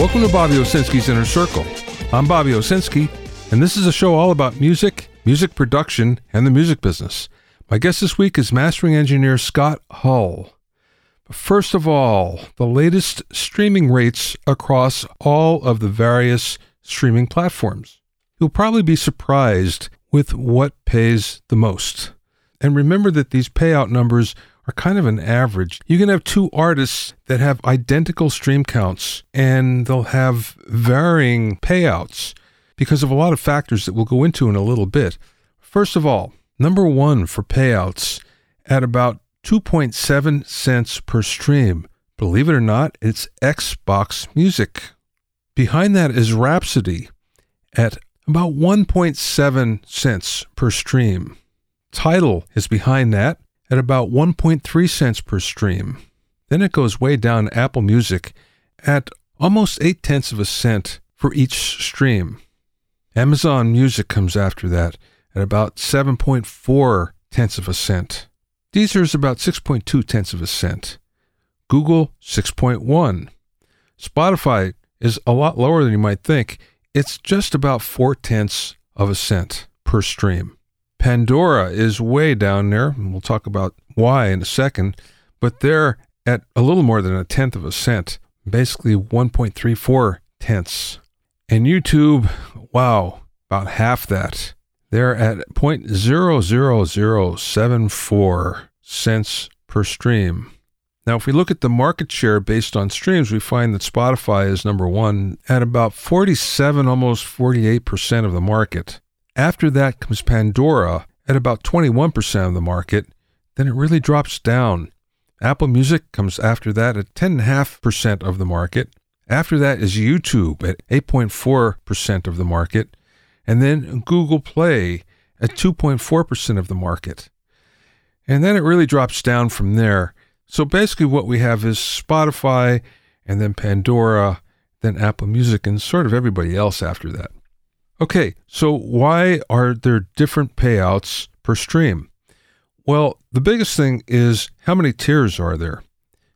Welcome to Bobby Owsinski's Inner Circle. I'm Bobby Owsinski, and this is a show all about music, music production, and the music business. My guest this week is mastering engineer Scott Hull. But first of all, the latest streaming rates across all of the various streaming platforms. You'll probably be surprised with what pays the most. And remember that these payout numbers are kind of an average. You can have two artists that have identical stream counts and they'll have varying payouts because of a lot of factors that we'll go into in a little bit. First of all, number one for payouts at about 2.7 cents per stream. Believe it or not, it's Xbox Music. Behind that is Rhapsody at about 1.7 cents per stream. Tidal is behind that at about 1.3 cents per stream. Then it goes way down to Apple Music at almost 8 tenths of a cent for each stream. Amazon Music comes after that at about 7.4 tenths of a cent. Deezer is about 6.2 tenths of a cent. Google, 6.1. Spotify is a lot lower than you might think. It's just about 4 tenths of a cent per stream. Pandora is way down there, and we'll talk about why in a second, but they're at a little more than a tenth of a cent, basically 1.34 tenths. And YouTube, wow, about half that. They're at 0.00074 cents per stream. Now, if we look at the market share based on streams, we find that Spotify is number one at about 47, almost 48% of the market. After that comes Pandora at about 21% of the market. Then it really drops down. Apple Music comes after that at 10.5% of the market. After that is YouTube at 8.4% of the market. And then Google Play at 2.4% of the market. And then it really drops down from there. So basically, what we have is Spotify and then Pandora, then Apple Music, and sort of everybody else after that. Okay, so why are there different payouts per stream? Well, the biggest thing is how many tiers are there?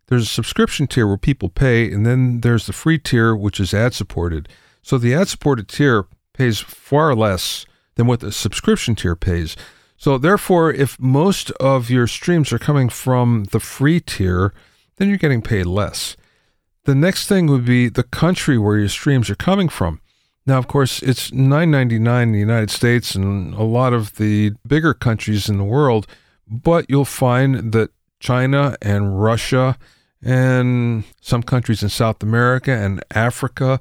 There's a subscription tier where people pay, and then there's the free tier, which is ad supported. So the ad supported tier pays far less than what the subscription tier pays. So, therefore, if most of your streams are coming from the free tier, then you're getting paid less. The next thing would be the country where your streams are coming from. Now, of course, it's 9.99 in the United States and a lot of the bigger countries in the world, but you'll find that China and Russia and some countries in South America and Africa,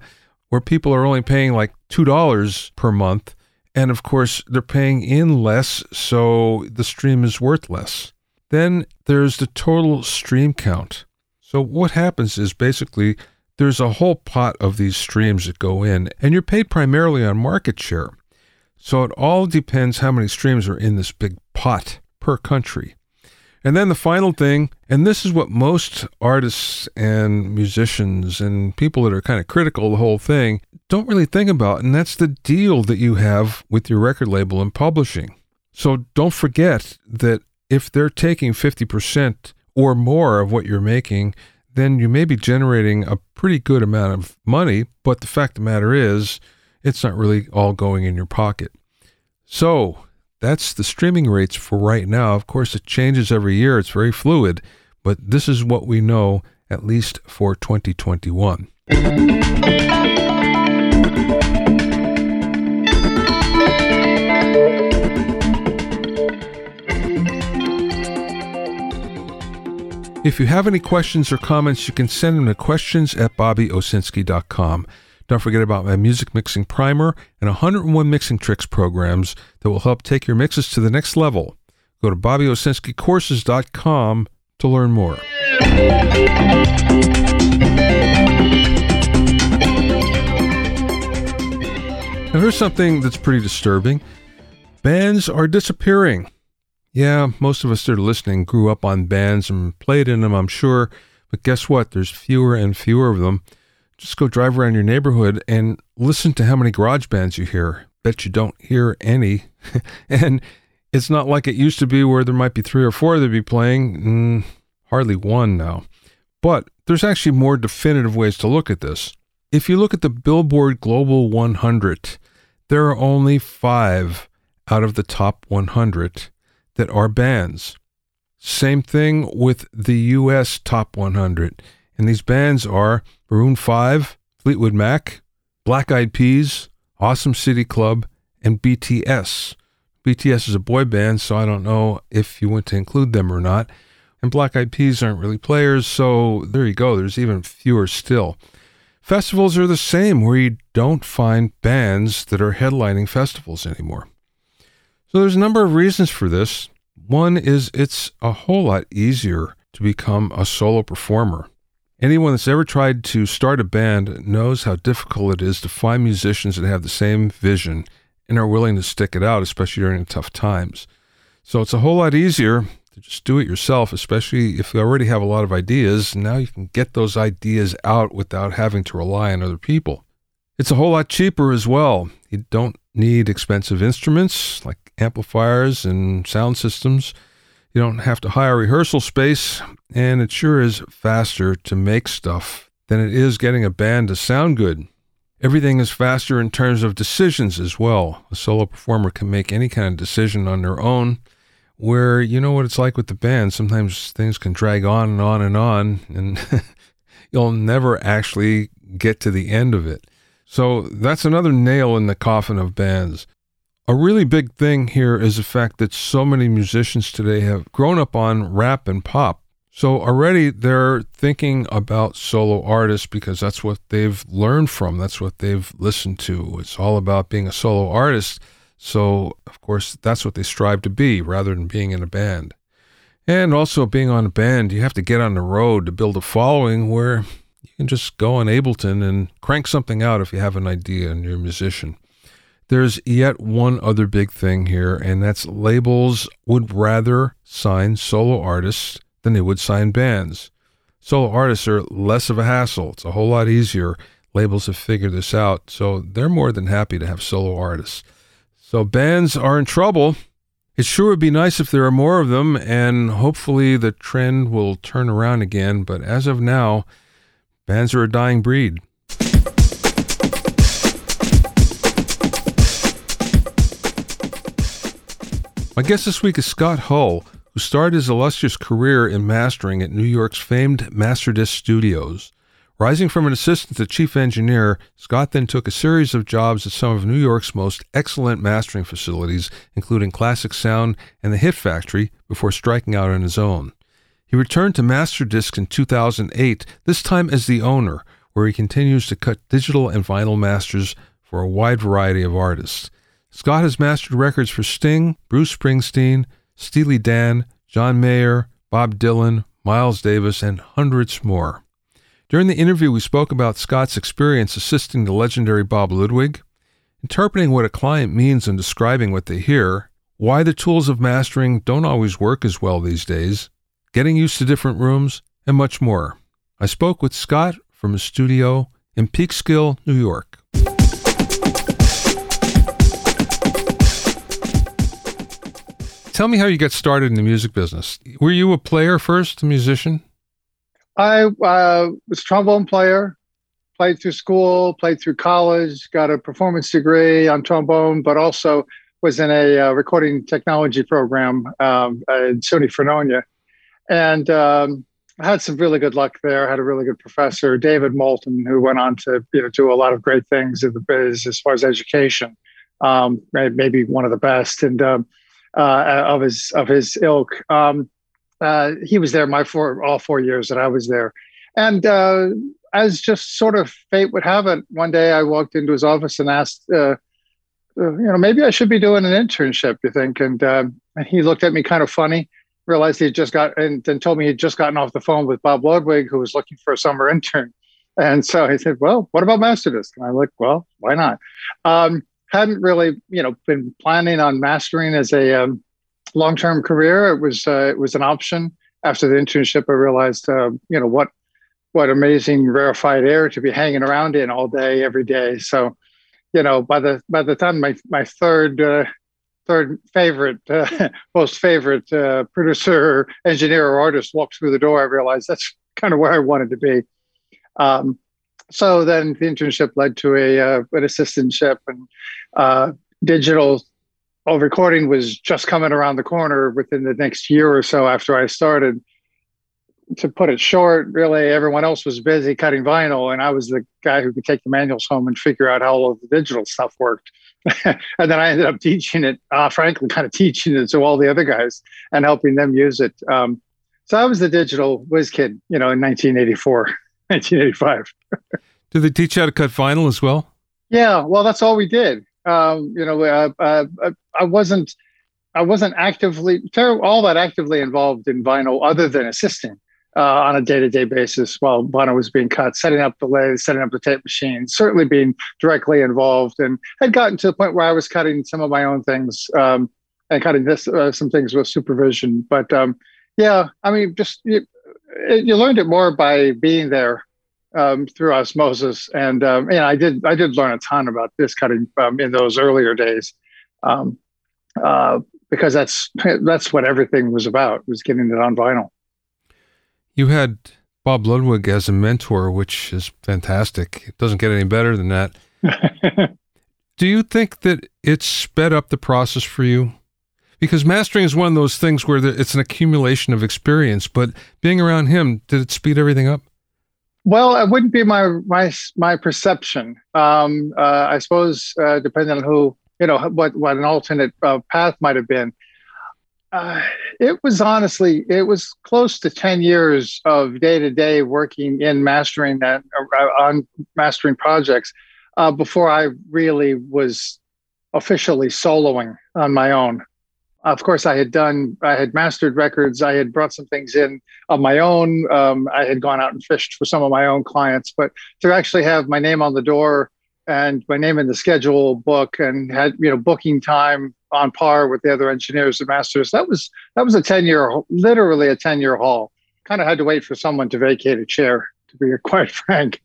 where people are only paying like $2 per month, and of course, they're paying in less, so the stream is worth less. Then there's the total stream count. So, what happens is basically there's a whole pot of these streams that go in, and you're paid primarily on market share. So it all depends how many streams are in this big pot per country. And then the final thing, and this is what most artists and musicians and people that are kind of critical of the whole thing don't really think about, and that's the deal that you have with your record label and publishing. So don't forget that if they're taking 50% or more of what you're making, then you may be generating a pretty good amount of money, but the fact of the matter is, it's not really all going in your pocket. So that's the streaming rates for right now. Of course, it changes every year, it's very fluid, but this is what we know at least for 2021. If you have any questions or comments, you can send them to questions at bobbyowsinski.com. Don't forget about my music mixing primer and 101 mixing tricks programs that will help take your mixes to the next level. Go to bobbyowsinskicourses.com to learn more. Now, here's something that's pretty disturbing bands are disappearing. Yeah, most of us that are listening grew up on bands and played in them, I'm sure. But guess what? There's fewer and fewer of them. Just go drive around your neighborhood and listen to how many garage bands you hear. Bet you don't hear any. and it's not like it used to be where there might be three or four that would be playing. Mm, hardly one now. But there's actually more definitive ways to look at this. If you look at the Billboard Global 100, there are only five out of the top 100 that are bands. Same thing with the US top 100. And these bands are Maroon 5, Fleetwood Mac, Black Eyed Peas, Awesome City Club, and BTS. BTS is a boy band, so I don't know if you want to include them or not. And Black Eyed Peas aren't really players, so there you go. There's even fewer still. Festivals are the same, where you don't find bands that are headlining festivals anymore. So there's a number of reasons for this. One is it's a whole lot easier to become a solo performer. Anyone that's ever tried to start a band knows how difficult it is to find musicians that have the same vision and are willing to stick it out, especially during tough times. So it's a whole lot easier to just do it yourself, especially if you already have a lot of ideas. Now you can get those ideas out without having to rely on other people. It's a whole lot cheaper as well. You don't need expensive instruments like amplifiers and sound systems. You don't have to hire rehearsal space, and it sure is faster to make stuff than it is getting a band to sound good. Everything is faster in terms of decisions as well. A solo performer can make any kind of decision on their own, where you know what it's like with the band. Sometimes things can drag on and on and on, and you'll never actually get to the end of it. So that's another nail in the coffin of bands. A really big thing here is the fact that so many musicians today have grown up on rap and pop. So already they're thinking about solo artists because that's what they've learned from. That's what they've listened to. It's all about being a solo artist. So, of course, that's what they strive to be rather than being in a band. And also, being on a band, you have to get on the road to build a following where you can just go on Ableton and crank something out if you have an idea and you're a musician. There's yet one other big thing here, and that's labels would rather sign solo artists than they would sign bands. Solo artists are less of a hassle. It's a whole lot easier. Labels have figured this out, so they're more than happy to have solo artists. So bands are in trouble. It sure would be nice if there are more of them, and hopefully the trend will turn around again. But as of now, bands are a dying breed. My guest this week is Scott Hull, who started his illustrious career in mastering at New York's famed Masterdisc Studios. Rising from an assistant to chief engineer, Scott then took a series of jobs at some of New York's most excellent mastering facilities, including Classic Sound and the Hit Factory, before striking out on his own. He returned to Masterdisc in 2008, this time as the owner, where he continues to cut digital and vinyl masters for a wide variety of artists. Scott has mastered records for Sting, Bruce Springsteen, Steely Dan, John Mayer, Bob Dylan, Miles Davis, and hundreds more. During the interview, we spoke about Scott's experience assisting the legendary Bob Ludwig, interpreting what a client means and describing what they hear, why the tools of mastering don't always work as well these days, getting used to different rooms, and much more. I spoke with Scott from his studio in Peekskill, New York. Tell me how you got started in the music business. Were you a player first, a musician? I uh, was a trombone player, played through school, played through college, got a performance degree on trombone, but also was in a uh, recording technology program um, at SUNY Fredonia. And um, I had some really good luck there. I had a really good professor, David Moulton, who went on to you know, do a lot of great things in the biz as far as education, um, maybe one of the best. And um, uh, of his of his ilk. Um, uh, he was there my four all four years that I was there, and uh, as just sort of fate would have it, one day I walked into his office and asked, uh, uh, you know, maybe I should be doing an internship. You think? And, um, and he looked at me kind of funny. Realized he just got and then told me he'd just gotten off the phone with Bob Ludwig, who was looking for a summer intern. And so he said, "Well, what about Masterdisc?" And I'm like, "Well, why not?" Um, hadn't really, you know, been planning on mastering as a um, long-term career. It was uh, it was an option. After the internship, I realized, uh, you know, what what amazing rarefied air to be hanging around in all day, every day. So, you know, by the by the time my my third uh, third favorite, uh, most favorite uh, producer, engineer, or artist walked through the door, I realized that's kind of where I wanted to be. Um, so then the internship led to a uh, an assistantship and uh, digital oh, recording was just coming around the corner within the next year or so after I started. To put it short, really, everyone else was busy cutting vinyl, and I was the guy who could take the manuals home and figure out how all of the digital stuff worked. and then I ended up teaching it, uh, frankly, kind of teaching it to all the other guys and helping them use it. Um, so I was the digital whiz kid, you know, in 1984, 1985. did they teach you how to cut vinyl as well? Yeah, well, that's all we did. Um, you know, uh, uh, I wasn't, I wasn't actively, all that actively involved in vinyl, other than assisting uh, on a day-to-day basis while vinyl was being cut, setting up the lathe, setting up the tape machine. Certainly being directly involved, and had gotten to the point where I was cutting some of my own things um, and cutting this uh, some things with supervision. But um, yeah, I mean, just you, you learned it more by being there um, through osmosis, and um, and I did I did learn a ton about disc cutting um, in those earlier days, um, uh, because that's that's what everything was about was getting it on vinyl. You had Bob Ludwig as a mentor, which is fantastic. It doesn't get any better than that. Do you think that it sped up the process for you? Because mastering is one of those things where it's an accumulation of experience, but being around him, did it speed everything up? Well, it wouldn't be my my my perception. Um, uh, I suppose uh, depending on who you know what what an alternate uh, path might have been. Uh, it was honestly, it was close to 10 years of day to day working in mastering that uh, on mastering projects uh, before I really was officially soloing on my own. Of course, I had done, I had mastered records. I had brought some things in of my own. Um, I had gone out and fished for some of my own clients, but to actually have my name on the door and my name in the schedule book and had you know booking time on par with the other engineers and masters. That was that was a ten year, literally a ten year haul. Kind of had to wait for someone to vacate a chair. To be quite frank,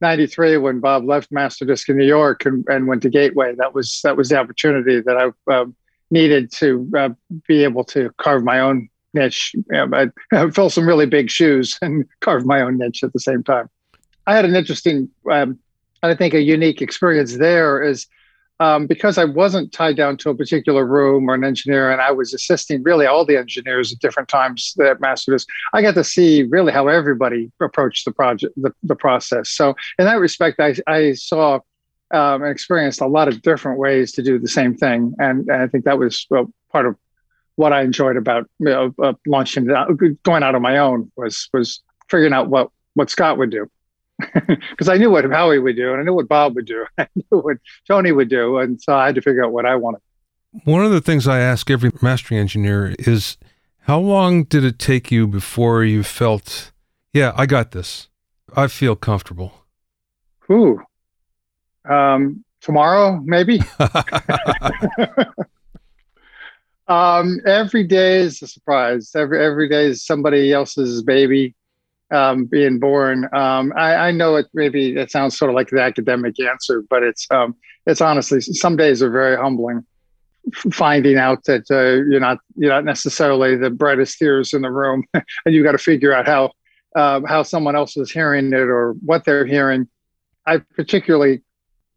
'93 when Bob left Masterdisc in New York and, and went to Gateway. That was that was the opportunity that I uh, needed to uh, be able to carve my own niche. You know, fill some really big shoes and carve my own niche at the same time. I had an interesting um, I think a unique experience there is um, because I wasn't tied down to a particular room or an engineer, and I was assisting really all the engineers at different times at Masters. I got to see really how everybody approached the project, the, the process. So in that respect, I, I saw um, and experienced a lot of different ways to do the same thing, and, and I think that was well, part of what I enjoyed about you know, uh, launching, going out on my own was was figuring out what what Scott would do. Because I knew what Howie would do, and I knew what Bob would do, I knew what Tony would do, and so I had to figure out what I wanted. One of the things I ask every mastering engineer is, how long did it take you before you felt, yeah, I got this, I feel comfortable? Ooh, um, tomorrow maybe. um, every day is a surprise. Every every day is somebody else's baby um, being born. Um, I, I, know it maybe it sounds sort of like the academic answer, but it's um, it's honestly some days are very humbling. Finding out that uh, you're not you're not necessarily the brightest ears in the room, and you've got to figure out how uh, how someone else is hearing it or what they're hearing. I particularly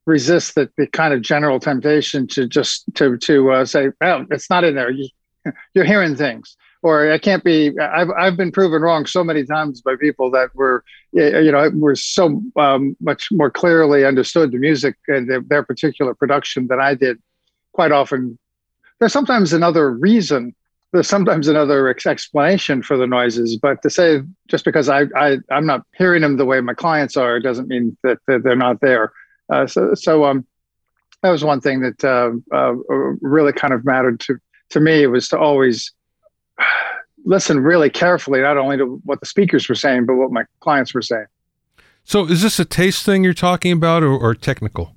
resist the, the kind of general temptation to just to to uh, say, "Well, it's not in there." You, you're hearing things or I can't be. I've I've been proven wrong so many times by people that were, you know, were so um, much more clearly understood the music and the, their particular production than I did. Quite often, there's sometimes another reason. There's sometimes another ex- explanation for the noises, but to say just because I, I I'm not hearing them the way my clients are doesn't mean that they're not there. Uh, so so um, that was one thing that uh, uh, really kind of mattered to to me was to always listen really carefully, not only to what the speakers were saying, but what my clients were saying. So, is this a taste thing you're talking about, or, or technical?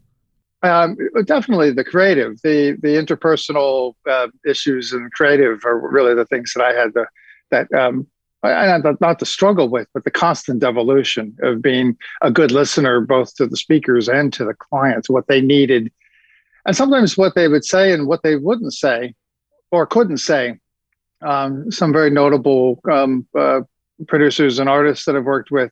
Um, definitely the creative, the the interpersonal uh, issues and creative are really the things that I had to, that um, not, not to struggle with, but the constant evolution of being a good listener both to the speakers and to the clients, what they needed, and sometimes what they would say and what they wouldn't say or couldn't say. Um, some very notable um, uh, producers and artists that I've worked with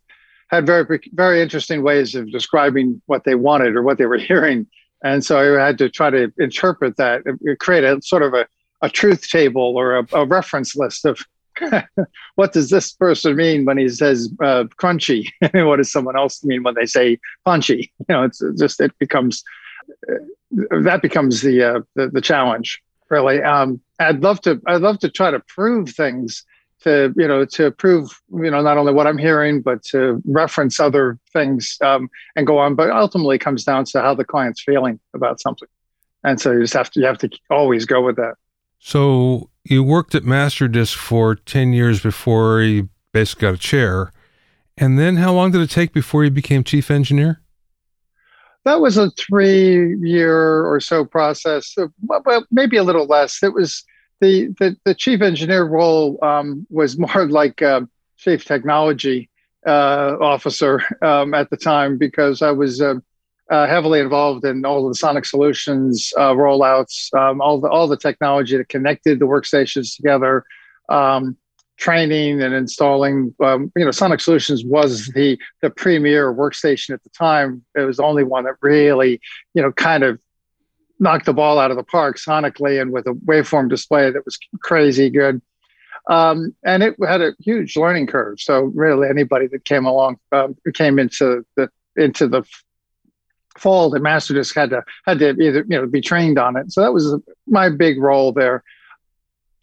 had very very interesting ways of describing what they wanted or what they were hearing, and so I had to try to interpret that, create a sort of a, a truth table or a, a reference list of what does this person mean when he says uh, crunchy? what does someone else mean when they say punchy? You know, it's just it becomes uh, that becomes the, uh, the, the challenge really. Um, I'd love to I'd love to try to prove things to you know to prove you know not only what I'm hearing but to reference other things um, and go on. But ultimately, comes down to how the client's feeling about something, and so you just have to you have to always go with that. So you worked at MasterDisc for 10 years before you basically got a chair. And then how long did it take before you became chief engineer? That was a three year or so process, well, maybe a little less. It was the, the, the chief engineer role um, was more like a chief technology uh, officer um, at the time because I was uh, uh, heavily involved in all of the Sonic Solutions uh, rollouts, um, all the all the technology that connected the workstations together, um, training and installing. Um, you know, Sonic Solutions was the the premier workstation at the time. It was the only one that really, you know, kind of knocked the ball out of the park sonically and with a waveform display that was crazy good. Um, and it had a huge learning curve. So really, anybody that came along uh, came into the into the fall that MasterDisc had to had to either you know be trained on it. So that was my big role there.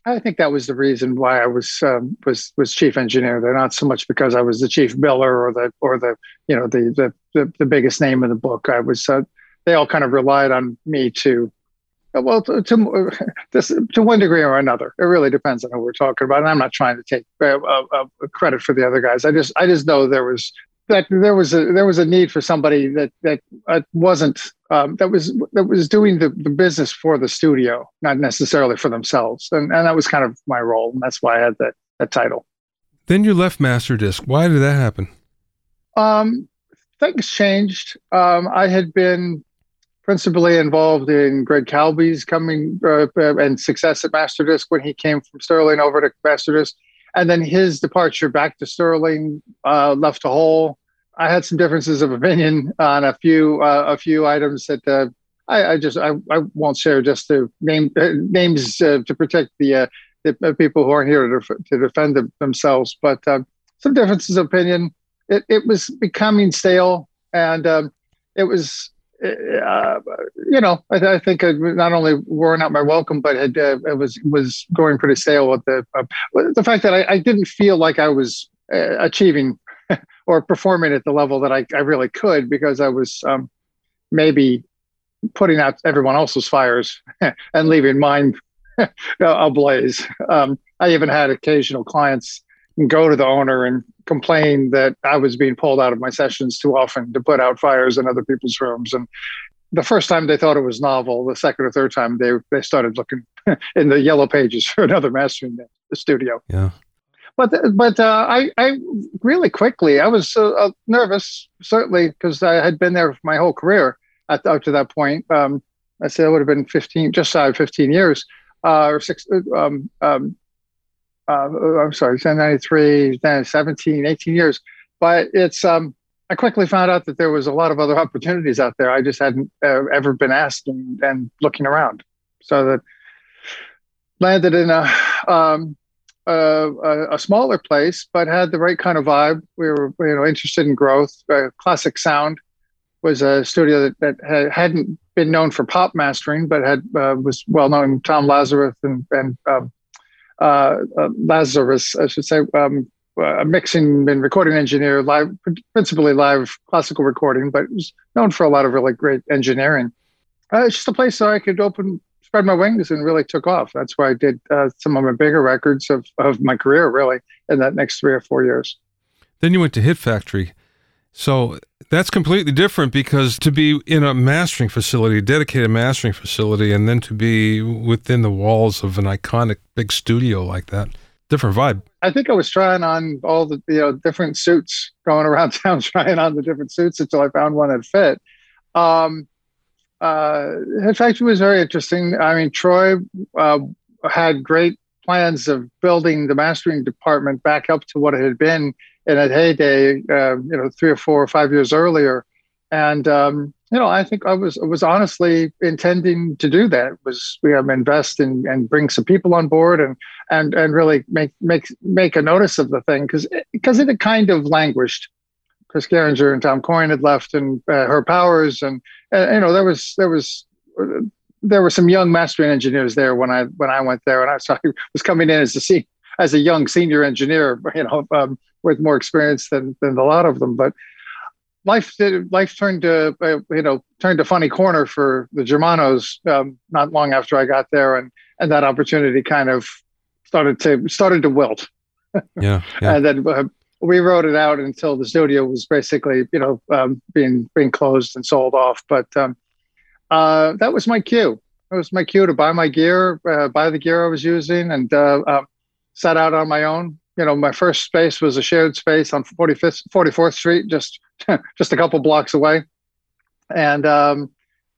I think that was the reason why I was um, was was chief engineer there, not so much because I was the chief biller or the or the you know the the the, the biggest name in the book. I was uh, they all kind of relied on me to well to, to, this, to one degree or another. It really depends on who we're talking about, and I'm not trying to take uh, uh, uh credit for the other guys. I just I just know there was that there was a there was a need for somebody that that uh, wasn't um, that was that was doing the, the business for the studio, not necessarily for themselves, and and that was kind of my role, and that's why I had that that title. Then you left MasterDisc. Why did that happen? Um, things changed. Um, I had been principally involved in Greg Calbi's coming uh, and success at MasterDisc when he came from Sterling over to MasterDisc and then his departure back to Sterling uh, left a hole. I had some differences of opinion on a few uh, a few items that uh, I, I, just I, I won't share just to name uh, names uh, to protect the, uh, the people who aren't here to, to defend them, themselves. But um, some differences of opinion. It, it was becoming stale, and um, it was uh, you know, I, I think I not only worn out my welcome, but had uh, it was was going pretty stale with the uh, the fact that I, I, didn't feel like I was uh, achieving or performing at the level that I, I really could because I was um, maybe putting out everyone else's fires and leaving mine ablaze. Um, I even had occasional clients go to the owner and complain that I was being pulled out of my sessions too often to put out fires in other people's rooms. And the first time they thought it was novel. The second or third time they they started looking in the yellow pages for another mastering studio. Yeah. But but uh, I I really quickly I was uh, uh nervous certainly because I had been there my whole career at, up to that point. Um, I say it would have been fifteen, just shy of fifteen years, uh, or six. Um, um, uh, I'm sorry, 1093, 17, 18 years. But it's, um, I quickly found out that there was a lot of other opportunities out there. I just hadn't uh, ever been asked and, and, looking around. So that landed in a, um, a, a, smaller place, but had the right kind of vibe. We were, you know, interested in growth. Uh, Classic Sound was a studio that, that hadn't been known for pop mastering, but had uh, was well known. Tom Lazarus and, and um, uh, uh, Lazarus, I should say, um, a mixing and recording engineer, live, principally live classical recording, but was known for a lot of really great engineering. Uh, it's just a place where I could open, spread my wings, and really took off. That's why I did uh, some of my bigger records of, of my career, really, in that next three or four years. Then you went to Hit Factory. So that's completely different because to be in a mastering facility, dedicated mastering facility, and then to be within the walls of an iconic big studio like that, different vibe. I think I was trying on all the you know different suits, going around town trying on the different suits until I found one that fit. Um, uh, in fact, it was very interesting. I mean, Troy uh, had great plans of building the mastering department back up to what it had been in a heyday, uh, you know, three or four or five years earlier. And um, you know, I think I was was honestly intending to do that. Was we invest in, and bring some people on board and and and really make make make a notice of the thing because because it had kind of languished. Chris Gehringer and Tom Coyne had left, and uh, Herb Powers, and uh, you know there was there was there were some young mastering engineers there when I when I went there, and I, so I was coming in as a as a young senior engineer, you know, um, with more experience than than a lot of them. But life did, life turned to uh, you know turned a funny corner for the Germanos um, not long after I got there, and and that opportunity kind of started to started to wilt. yeah, yeah. and then uh, we wrote it out until the studio was basically you know um, being being closed and sold off. But um, uh, that was my cue. That was my cue to buy my gear, uh, buy the gear I was using, and uh, um, set out on my own. You know, my first space was a shared space on 45th, 44th Street, just just a couple blocks away, and um,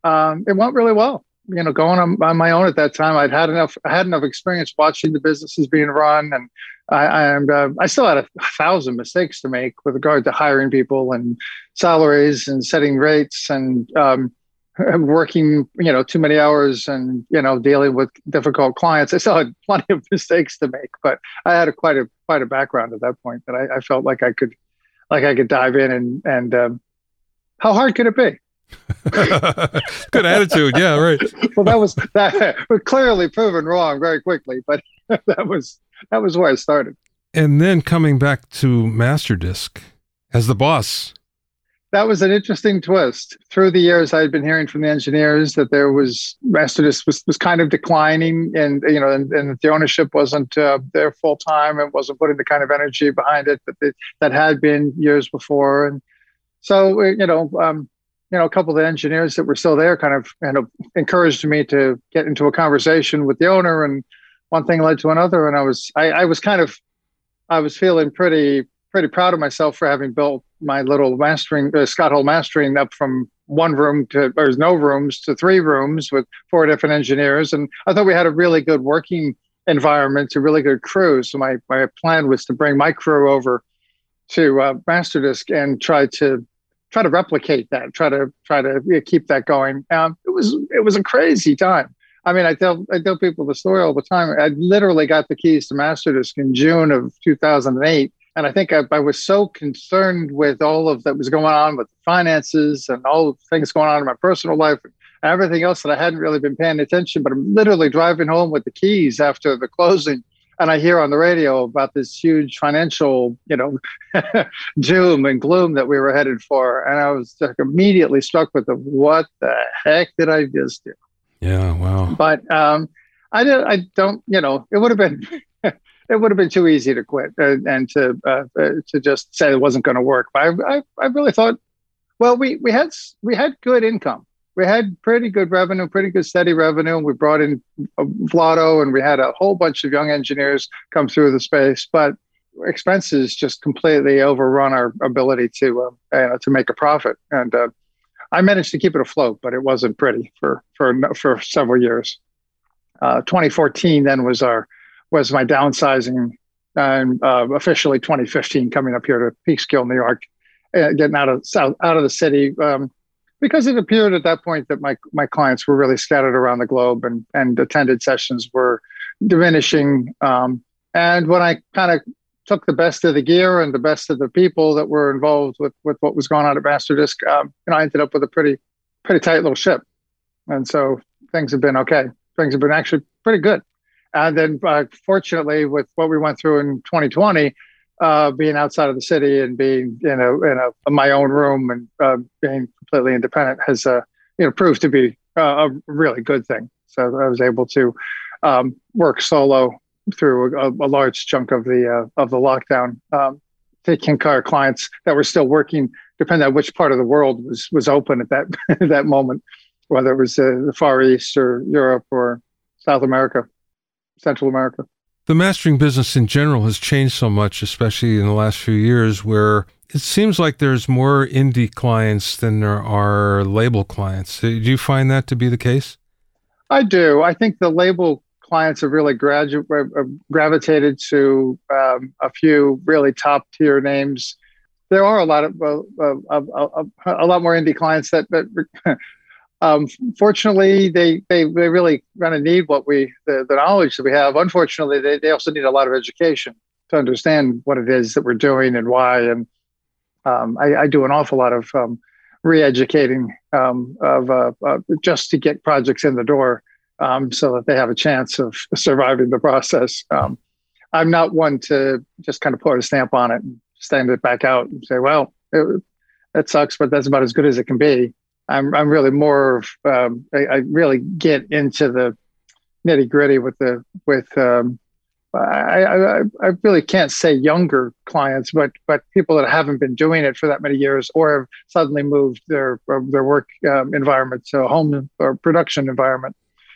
um, it went really well. You know, going on, on, my own at that time, I'd had enough. I had enough experience watching the businesses being run, and I and uh, I still had a thousand mistakes to make with regard to hiring people and salaries and setting rates and um, working, you know, too many hours and, you know, dealing with difficult clients. I still had plenty of mistakes to make, but I had a quite a quite a background at that point that I, I felt like I could like I could dive in and and um, how hard could it be? Good attitude. Yeah, right. well, that was that was clearly proven wrong very quickly, but that was that was where I started. And then coming back to Masterdisc as the boss that was an interesting twist. Through the years, I had been hearing from the engineers that there was Masterdisc was, was kind of declining, and you know, and, and the ownership wasn't uh, there full time and wasn't putting the kind of energy behind it that they, that had been years before. And so, uh, you know, um, you know, a couple of the engineers that were still there kind of kind of encouraged me to get into a conversation with the owner, and one thing led to another, and I was I, I was kind of I was feeling pretty pretty proud of myself for having built my little mastering uh, Scott Hull mastering up from one room to there's no rooms to three rooms with four different engineers, and I thought we had a really good working environment, a really good crew. So my my plan was to bring my crew over to uh, Masterdisc and try to try to replicate that, try to try to keep that going. Um, it was it was a crazy time. I mean, I tell I tell people the story all the time. I literally got the keys to Masterdisc in June of 2008 and I think I, I, was so concerned with all of that was going on with the finances and all the things going on in my personal life and everything else that I hadn't really been paying attention. But I'm literally driving home with the keys after the closing, and I hear on the radio about this huge financial, you know, doom and gloom that we were headed for, and I was like immediately struck with the what the heck did I just do? Yeah, wow. But um, I. I don't. You know, it would have been it would have been too easy to quit and, and to uh, uh, to just say it wasn't going to work. But I, I, I really thought, well, we we had we had good income. We had pretty good revenue, pretty good steady revenue. We brought in uh, Vlado, and we had a whole bunch of young engineers come through the space, but expenses just completely overrun our ability to uh, to make a profit. And uh, I managed to keep it afloat, but it wasn't pretty for for for several years. Uh, 2014 then was our was my downsizing and uh, officially 2015 coming up here to Peekskill, New York, uh, getting out of south out of the city um, because it appeared at that point that my my clients were really scattered around the globe and and attended sessions were diminishing. Um, and when I kind of took the best of the gear and the best of the people that were involved with with what was going on at Masterdisc, um, you know, I ended up with a pretty pretty tight little ship, and so things have been okay. Things have been actually pretty good. And then, uh, fortunately, with what we went through in 2020, uh, being outside of the city and being in a in a, in my own room and uh, being completely independent has uh, you know proved to be a really good thing. So I was able to um, work solo through a, a, large chunk of the uh, of the lockdown, um, taking care of clients that were still working, depending on which part of the world was was open at that that moment, whether it was uh, the Far East or Europe or South America. Central America. The mastering business in general has changed so much, especially in the last few years, where it seems like there's more indie clients than there are label clients. Do you find that to be the case? I do. I think the label clients have really gradu- uh, gravitated to um, a few really top tier names. There are a lot of uh, uh, a lot more indie clients that that. Um, fortunately, they, they they really kind of need what we the, the knowledge that we have. Unfortunately, they, they also need a lot of education to understand what it is that we're doing and why. And um, I, I, do an awful lot of um, re-educating um, of uh, uh, just to get projects in the door um, so that they have a chance of surviving the process. Um, I'm not one to just kind of put a stamp on it and stand it back out and say, well, it, it sucks, but that's about as good as it can be. I'm, I'm really more of, um, I, I, really get into the nitty gritty with the, with, um, I, I, I really can't say younger clients, but but people that haven't been doing it for that many years or have suddenly moved their their work um, environment to a home or production environment.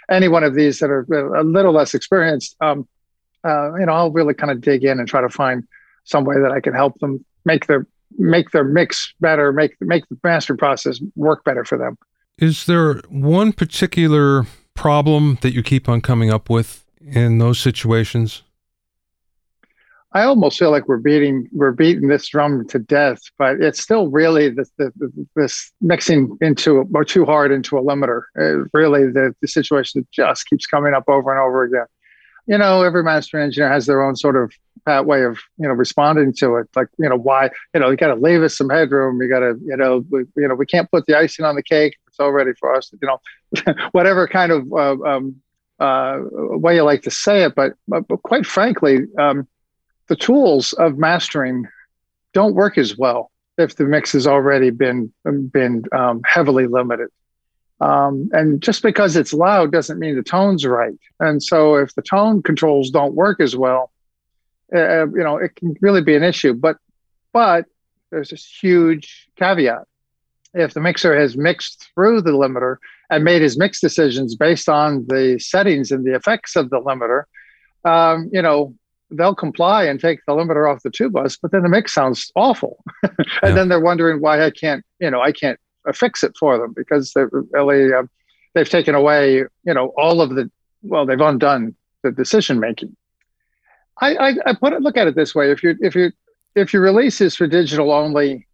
Any one of these that are a little less experienced, um, uh, you know, I'll really kind of dig in and try to find some way that I can help them make their make their mix better, make make the master process work better for them. Is there one particular problem that you keep on coming up with in those situations? I almost feel like we're beating we're beating this drum to death, but it's still really this the, this mixing into or too hard into a limiter. It really, the the situation just keeps coming up over and over again. You know, every master engineer has their own sort of pat way of you know responding to it. Like you know why you know you got to leave us some headroom. You got to you know we, you know we can't put the icing on the cake. It's all ready for us. You know, whatever kind of uh, um, uh, way you like to say it, but but, but quite frankly. Um, the tools of mastering don't work as well if the mix has already been been um, heavily limited. Um, and just because it's loud doesn't mean the tone's right. And so if the tone controls don't work as well, uh, you know, it can really be an issue. But but there's this huge caveat. If the mixer has mixed through the limiter and made his mix decisions based on the settings and the effects of the limiter, um, you know, they'll comply and take the limiter off the two bus, but then the mix sounds awful, and yeah. then they're wondering why I can't, you know, I can't fix it for them because they've really uh, they've taken away, you know, all of the well, they've undone the decision making. I, I, I put it look at it this way: if you if you if your release is for digital only,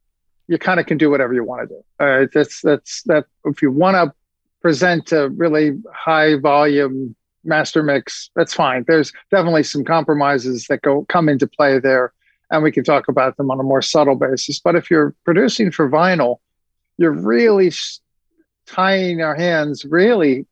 you kind of can do whatever you want to do. Uh, that's that's that. If you want to present a really high volume master mix, that's fine. There's definitely some compromises that go come into play there, and we can talk about them on a more subtle basis. But if you're producing for vinyl, you're really tying our hands, really,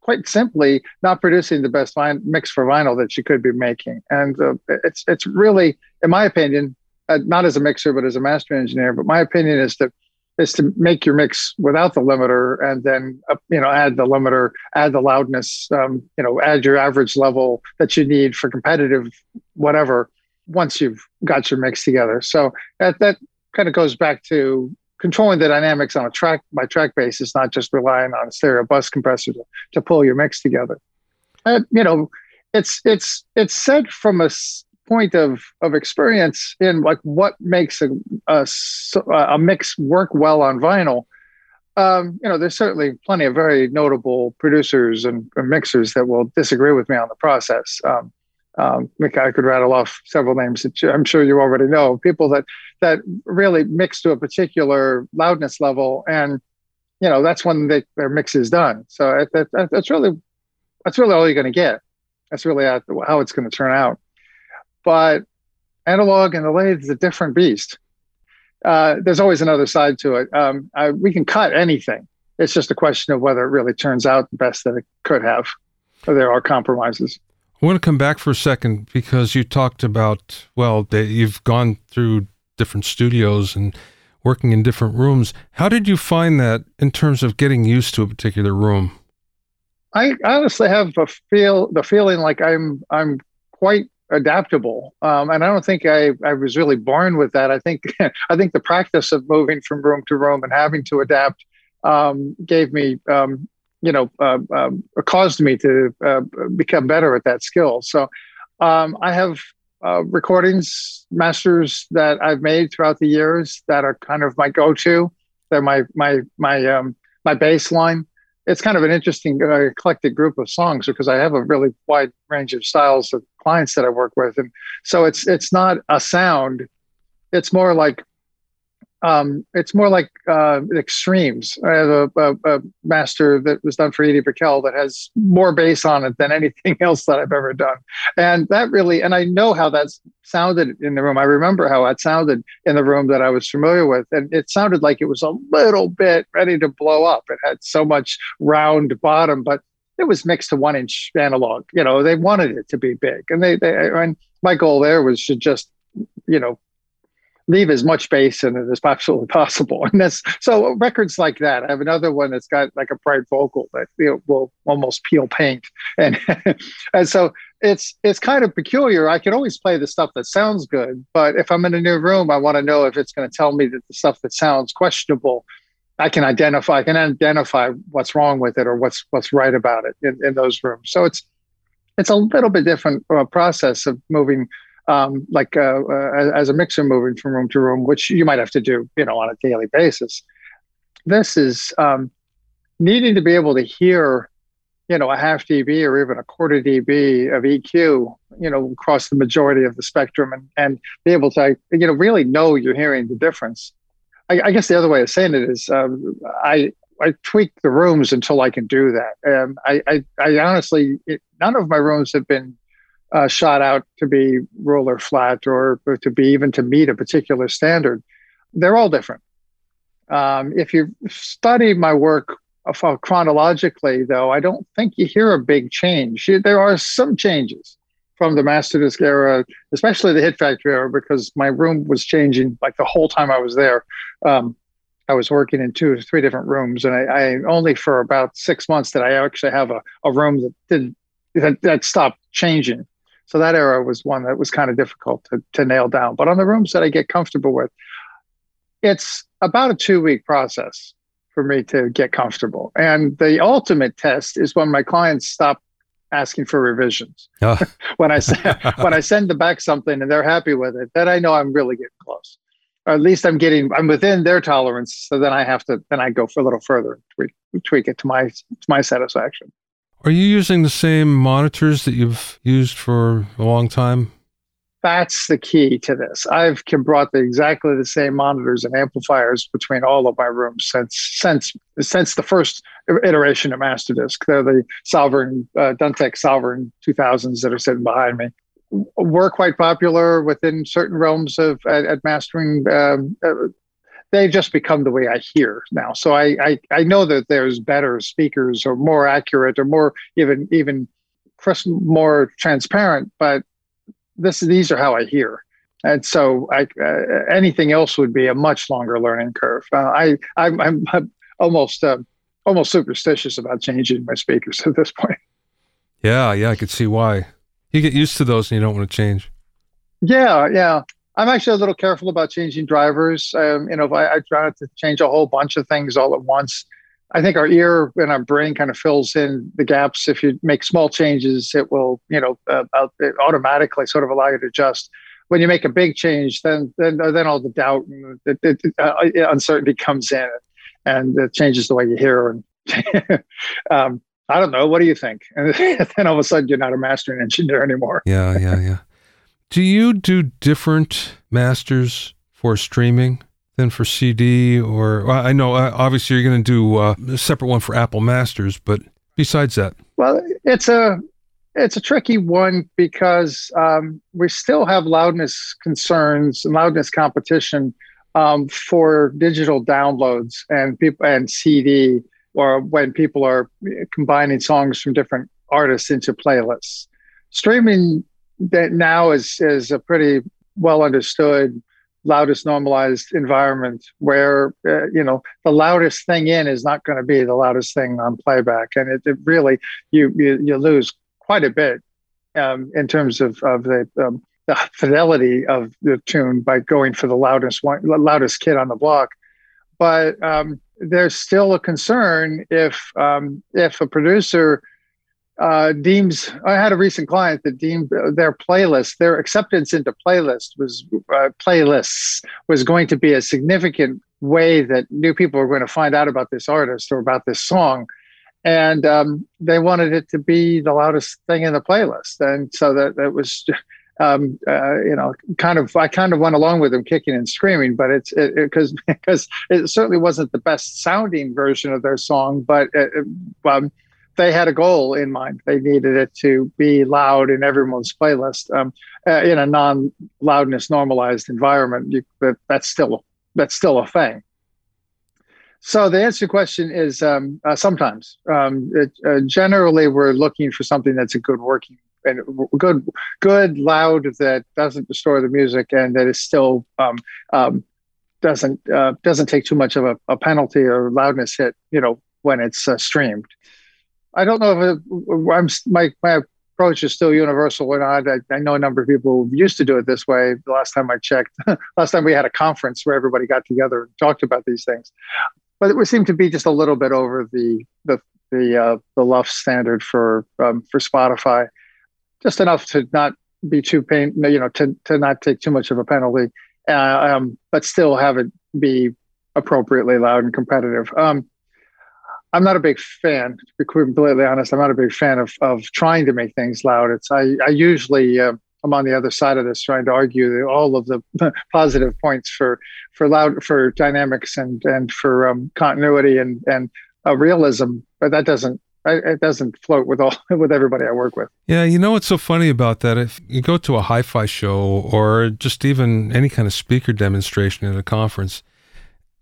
quite simply, not producing the best mix for vinyl that you could be making. And uh, it's it's really, in my opinion, uh, not as a mixer but as a master engineer, but my opinion is that is to make your mix without the limiter and then uh, you know add the limiter add the loudness um, you know add your average level that you need for competitive whatever once you've got your mix together so that that kind of goes back to controlling the dynamics on a track by track basis not just relying on a stereo bus compressor to, to pull your mix together uh, you know it's it's it's said from a point of of experience in like what makes a a, a mix work well on vinyl, um, you know, there's certainly plenty of very notable producers and, and mixers that will disagree with me on the process. Um, um, I could rattle off several names that I'm sure you already know. People that that really mix to a particular loudness level, and you know that's when they, their mix is done. So that, that, that's really that's really all you're going to get. That's really how it's going to turn out but analog and the lathe is a different beast. Uh, there's always another side to it. Um, I, we can cut anything. It's just a question of whether it really turns out the best that it could have. There are compromises. I want to come back for a second because you talked about well, they, you've gone through different studios and working in different rooms. How did you find that in terms of getting used to a particular room? I honestly have a feel the feeling like I'm I'm quite adaptable. Um, and I don't think I, I was really born with that. I think I think the practice of moving from room to room and having to adapt um, gave me, um, you know, uh, uh, caused me to uh, become better at that skill. So um, I have uh, recordings masters that I've made throughout the years that are kind of my go-to. They're my my my um, my baseline. it's kind of an interesting uh, eclectic group of songs because I have a really wide range of styles of clients that I work with, and so it's it's not a sound. It's more like um, it's more like uh, extremes. I have a, a, a, master that was done for Edie Brickell that has more bass on it than anything else that I've ever done, and that really and I know how that sounded in the room. I remember how it sounded in the room that I was familiar with, and it sounded like it was a little bit ready to blow up. It had so much round bottom, but it was mixed to one inch analog. You know, they wanted it to be big, and they, they and my goal there was to just you know leave as much space in it as absolutely possible. And that's so records like that. I have another one that's got like a bright vocal that you know, will almost peel paint, and and so it's it's kind of peculiar. I can always play the stuff that sounds good, but if I'm in a new room, I want to know if it's going to tell me that the stuff that sounds questionable. I can identify. I can identify what's wrong with it or what's what's right about it in, in those rooms. So it's it's a little bit different uh, process of moving um, like uh, uh, as a mixer moving from room to room, which you might have to do, you know, on a daily basis. This is um, needing to be able to hear, you know, a half dB or even a quarter dB of EQ, you know, across the majority of the spectrum, and and be able to, you know, really know you're hearing the difference. I, I guess the other way of saying it is, um, I I tweak the rooms until I can do that. And I, I, I honestly, it, none of my rooms have been uh, shot out to be roller flat or, to be even to meet a particular standard. They're all different. Um, if you study my work uh, chronologically, though, I don't think you hear a big change. There are some changes from the Masterdisk era, especially the Hit Factory era, because my room was changing like the whole time I was there. Um, I was working in two or three different rooms, and I, I, only for about six months did I actually have a, a room that did that, that stopped changing. So that era was one that was kind of difficult to, to nail down. But on the rooms that I get comfortable with, it's about a two week process for me to get comfortable. And the ultimate test is when my clients stop asking for revisions. Oh. when I send, when I send them back something and they're happy with it, then I know I'm really getting close. Or at least I'm getting I'm within their tolerance. So then I have to then I go for a little further, tweak, tweak it to my to my satisfaction. Are you using the same monitors that you've used for a long time? That's the key to this. I've brought the, exactly the same monitors and amplifiers between all of my rooms since since since the first iteration of Masterdisk. They're the Sovereign uh, Duntech Sovereign 2000s that are sitting behind me. Were quite popular within certain realms of at, at mastering um, uh, they just become the way I hear now. So I, I, I know that there's better speakers or more accurate or more even even more transparent, but this these are how I hear. And so I, uh, anything else would be a much longer learning curve. Uh, I, I'm, I'm, I'm almost uh, almost superstitious about changing my speakers at this point. Yeah, yeah, I could see why. You get used to those and you don't want to change. Yeah, yeah. I'm actually a little careful about changing drivers. Um, you know, I, I try not to change a whole bunch of things all at once. I think our ear and our brain kind of fills in the gaps. If you make small changes, it will, you know, uh, automatically sort of allow you to adjust. When you make a big change, then then then all the doubt and the, the, uh, uncertainty comes in, and it changes the way you hear. And um, I don't know. What do you think? And then all of a sudden, you're not a mastering engineer anymore. Yeah, yeah, yeah. Do you do different masters for streaming than for CD? Or well, I know uh, obviously you're going to do uh, a separate one for Apple Masters, but besides that, well, it's a it's a tricky one because um, we still have loudness concerns and loudness competition um, for digital downloads and people and CD, or when people are combining songs from different artists into playlists. Streaming that now is is a pretty well understood loudest normalized environment where uh, you know the loudest thing in is not going to be the loudest thing on playback. And it, it really you, you, you lose quite a bit um, in terms of of the um, the fidelity of the tune by going for the loudest one loudest kid on the block. But um, there's still a concern if um, if a producer uh, deems I had a recent client that deemed their playlist, their acceptance into playlist was uh, playlists was going to be a significant way that new people are going to find out about this artist or about this song, and um, they wanted it to be the loudest thing in the playlist, and so that it was. Um, uh, you know, kind of, I kind of went along with them kicking and screaming, but it's because it, because it, certainly wasn't the best sounding version of their song, but it, um, they had a goal in mind. They needed it to be loud in everyone's playlist um, uh, in a non-loudness normalized environment. You, that, that's still that's still a thing. So the answer to the question is um, uh, sometimes. Um, it, uh, generally, we're looking for something that's a good working and good, good, loud that doesn't destroy the music and that is still um, um, doesn't uh, doesn't take too much of a, a, penalty or loudness hit. You know when it's uh, streamed. I don't know if it, I'm my my approach is still universal or not. I, I, know a number of people used to do it this way. The last time I checked, last time we had a conference where everybody got together and talked about these things but it would seem to be just a little bit over the the the uh, the LUF standard for um, for Spotify, just enough to not be too pain, you know, to to not take too much of a penalty, uh, um, but still have it be appropriately loud and competitive. Um, I'm not a big fan, to be completely honest. I'm not a big fan of of trying to make things loud. It's I I usually. Uh, I'm on the other side of this, trying to argue all of the positive points for for loud for dynamics and and for um, continuity and and uh, realism, but that doesn't it doesn't float with all with everybody I work with. Yeah, you know what's so funny about that? If you go to a hi-fi show or just even any kind of speaker demonstration at a conference,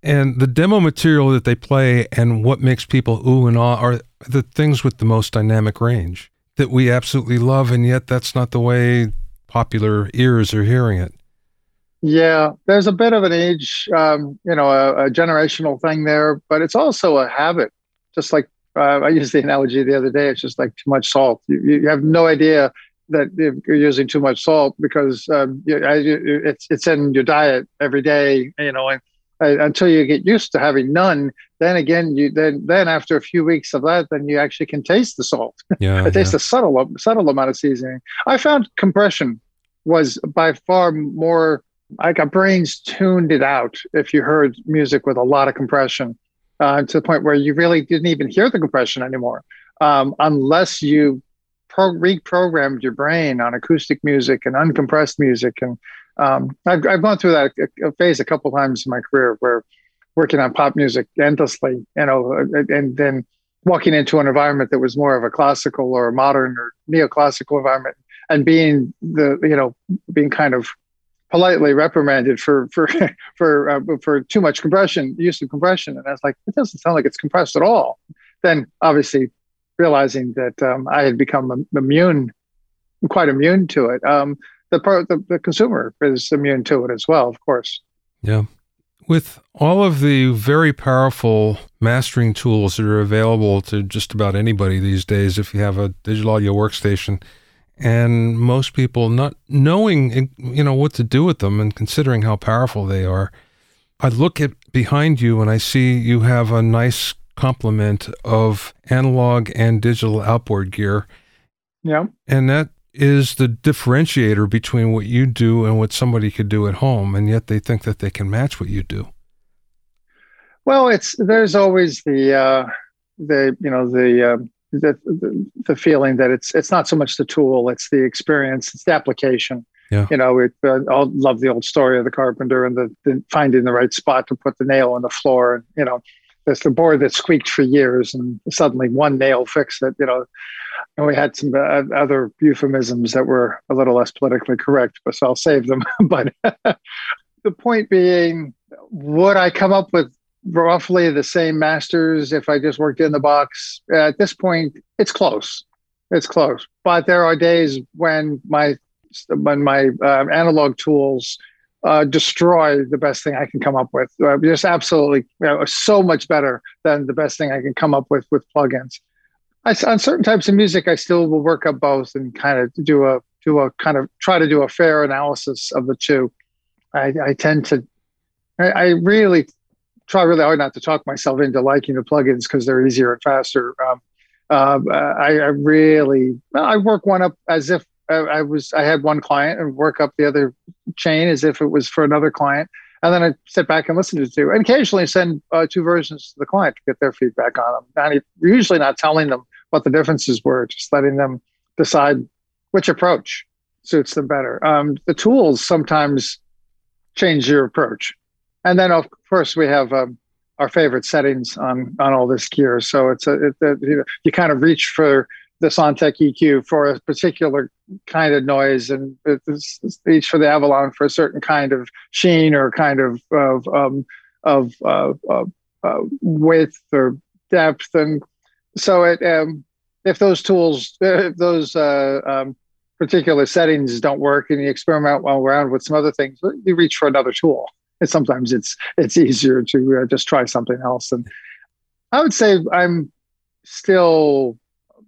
and the demo material that they play and what makes people ooh and ah are the things with the most dynamic range that we absolutely love, and yet that's not the way popular ears are hearing it. Yeah, there's a bit of an age, um, you know, a, a, generational thing there, but it's also a habit. Just like uh, I used the analogy the other day, it's just like too much salt. You, you have no idea that you're using too much salt because um, you, it's it's in your diet every day, you know, and until you get used to having none, then again, you then then after a few weeks of that, then you actually can taste the salt. Yeah, it tastes yeah. a subtle subtle amount of seasoning. I found compression was by far more like our brains tuned it out if you heard music with a lot of compression uh, to the point where you really didn't even hear the compression anymore um, unless you pro- reprogrammed your brain on acoustic music and uncompressed music and um, I've, I've gone through that a, a phase a couple times in my career where working on pop music endlessly you know and then walking into an environment that was more of a classical or a modern or neoclassical environment and being the you know being kind of politely reprimanded for for for uh, for too much compression, use of compression, and I was like, it doesn't sound like it's compressed at all. Then obviously realizing that um, I had become immune, quite immune to it. Um, the, the the consumer is immune to it as well, of course. Yeah. With all of the very powerful mastering tools that are available to just about anybody these days, if you have a digital audio workstation, and most people not knowing eh, you know what to do with them and considering how powerful they are i look at behind you and i see you have a nice complement of analog and digital outboard gear yeah and that is the differentiator between what you do and what somebody could do at home and yet they think that they can match what you do well it's there's always the uh the you know the uh, the, the, the feeling that it's it's not so much the tool, it's the experience, it's the application. Yeah. You know, we uh, all love the old story of the carpenter and the, the, finding the right spot to put the nail on the floor. And you know, there's the board that squeaked for years, and suddenly one nail fixed it. You know, and we had some uh, other euphemisms that were a little less politically correct, but so I'll save them. but the point being, would I come up with roughly the same masters if I just worked in the box. At this point, it's close. It's close. But there are days when my when my uh, analog tools uh, destroy the best thing I can come up with. Uh, just absolutely you know, so much better than the best thing I can come up with with plugins. I, on certain types of music, I still will work up both and kind of do a do a kind of try to do a fair analysis of the two. I, I tend to I, I really try really hard not to talk myself into liking the plugins because they're easier and faster. Um, uh, I, I, really, I work one up as if I, I, was, I had one client and work up the other chain as if it was for another client. and then I sit back and listen to two, and occasionally send uh, two versions to the client to get their feedback on them. And usually not telling them what the differences were, just letting them decide which approach suits them better. Um, the tools sometimes change your approach, and then of course we have um, our favorite settings on on all this gear. So it's a, it, it, you, know, you kind of reach for the Sontec EQ for a particular kind of noise, and it's, it's each for the Avalon for a certain kind of sheen or kind of of um, of uh, uh, uh, width or depth, and so it um, if those tools, if those uh, um, particular settings don't work, and you experiment well around with some other things, you reach for another tool. And sometimes it's it's easier to uh, just try something else, and I would say I'm still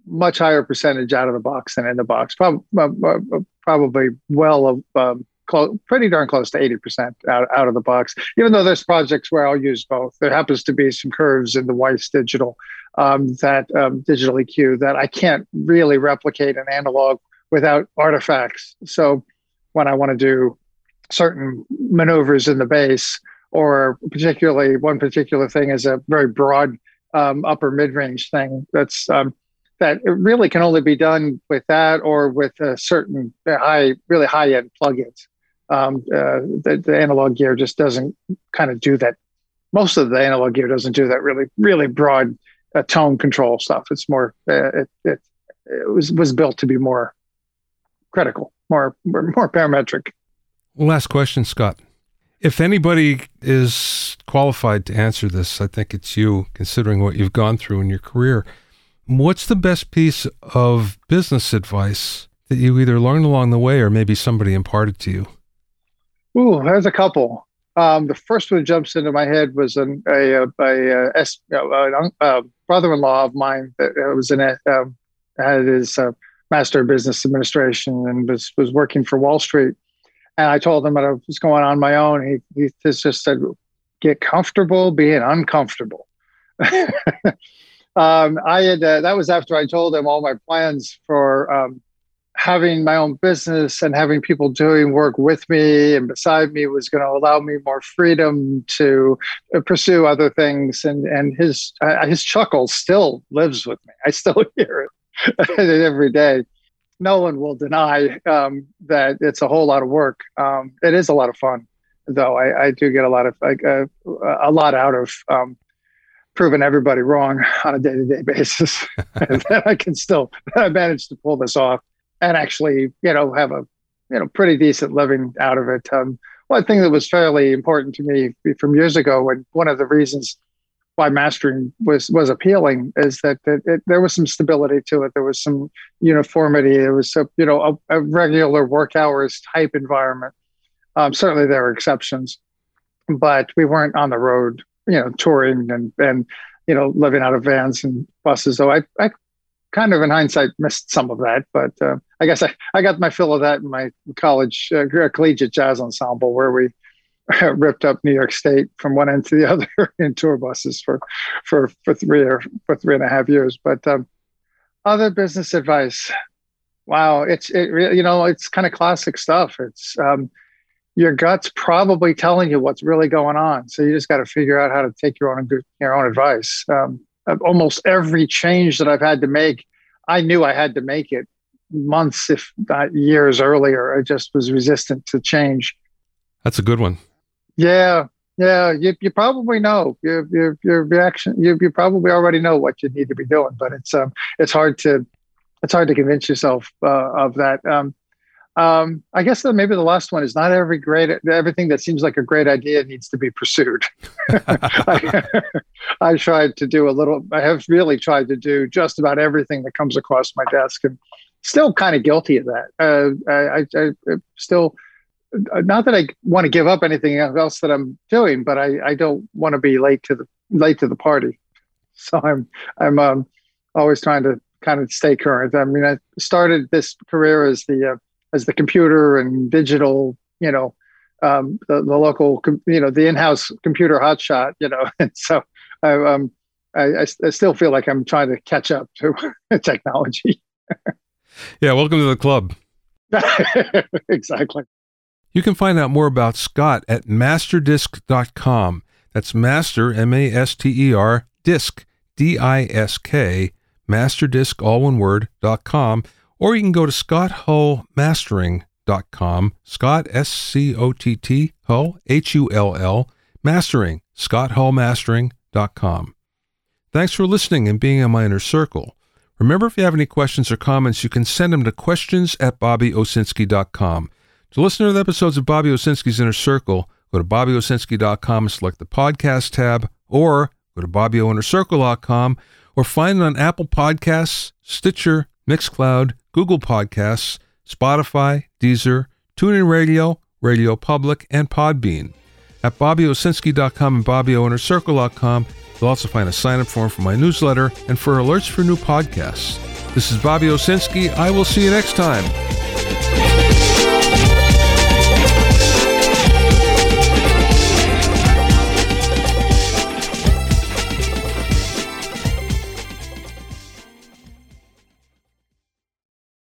much higher percentage out of the box than in the box. Probably, uh, uh, probably well, um, close, pretty darn close to 80% out, out of the box, even though there's projects where I'll use both. There happens to be some curves in the Weiss digital, um, that um, digital EQ that I can't really replicate in analog without artifacts. So when I want to do certain maneuvers in the bass, or particularly one particular thing is a very broad um, upper mid range thing that's um, that it really can only be done with that or with a certain high, really high end plugins. Um, uh, the, the, analog gear just doesn't kind of do that. Most of the analog gear doesn't do that really, really broad uh, tone control stuff. It's more, uh, it, it, it, was was built to be more critical, more more parametric. Last question, Scott. If anybody is qualified to answer this, I think it's you, considering what you've gone through in your career. What's the best piece of business advice that you either learned along the way or maybe somebody imparted to you? Ooh, there's a couple. Um, the first one jumps into my head was an, a, a, a, a, brother-in-law of mine that was in a, um, had his uh, master of business administration and was, was working for Wall Street. And I told him that I was going on my own. He, he just said, get comfortable being uncomfortable. um, I had uh, that was after I told him all my plans for um, having my own business and having people doing work with me and beside me was going to allow me more freedom to uh, pursue other things. And and his uh, his chuckle still lives with me. I still hear it every day. No one will deny um, that it's a whole lot of work. Um, it is a lot of fun, though. I, I do get a lot of uh, a lot out of proving everybody wrong on a day to day basis. and I can still I managed to pull this off and actually, you know, have a you know pretty decent living out of it. Um, one thing that was fairly important to me from years ago, and one of the reasons why mastering was was appealing is that it, it, there was some stability to it. There was some uniformity. There was a, you know a, a regular work hours type environment. Um, certainly, there were exceptions, but we weren't on the road you know, touring and and you know, living out of vans and buses. So I, I kind of in hindsight missed some of that, but uh, I guess I, I got my fill of that in my college uh, collegiate jazz ensemble where we ripped up New York State from one end to the other in tour buses for for for three or for three and a half years. But um, other business advice, wow, it's it you know it's kind of classic stuff. It's um, your gut's probably telling you what's really going on. So you just got to figure out how to take your own your own advice. Um, almost every change that I've had to make, I knew I had to make it months, if not years earlier. I just was resistant to change. That's a good one. Yeah, yeah. You, you probably know your your, your reaction. You, you probably already know what you need to be doing, but it's um it's hard to it's hard to convince yourself uh, of that. Um, um, I guess that maybe the last one is not every great everything that seems like a great idea needs to be pursued. I, I, tried to do a little. I have really tried to do just about everything that comes across my desk, and still kind of guilty of that. Uh, I, I, I, still not that I want to give up anything else that I'm doing, but I, I don't want to be late to the late to the party. So I'm I'm um, always trying to kind of stay current. I mean, I started this career as the uh, as the computer and digital, you know, um, the, the local, you know, the in-house computer hotshot, you know, and so I, um, I, I still feel like I'm trying to catch up to technology. yeah, welcome to the club. exactly. You can find out more about Scott at masterdisk.com. That's master, M A S T E R, disc, D I S K, masterdisc, all one word, dot com, or you can go to scotthullmastering.com, Scott, S C O T T, Hull, H U L L, mastering, scotthullmastering.com. Thanks for listening and being in my inner circle. Remember, if you have any questions or comments, you can send them to questions at bobbyowsinski.com. To listen to the episodes of Bobby Owsinski's Inner Circle, go to bobbyowsinski.com and select the podcast tab, or go to bobbyoinnercircle.com, or find it on Apple Podcasts, Stitcher, Mixcloud, Google Podcasts, Spotify, Deezer, TuneIn Radio, Radio Public, and Podbean. At bobbyowsinski.com and bobbyoinnercircle.com, you'll also find a sign-up form for my newsletter and for alerts for new podcasts. This is Bobby Owsinski. I will see you next time.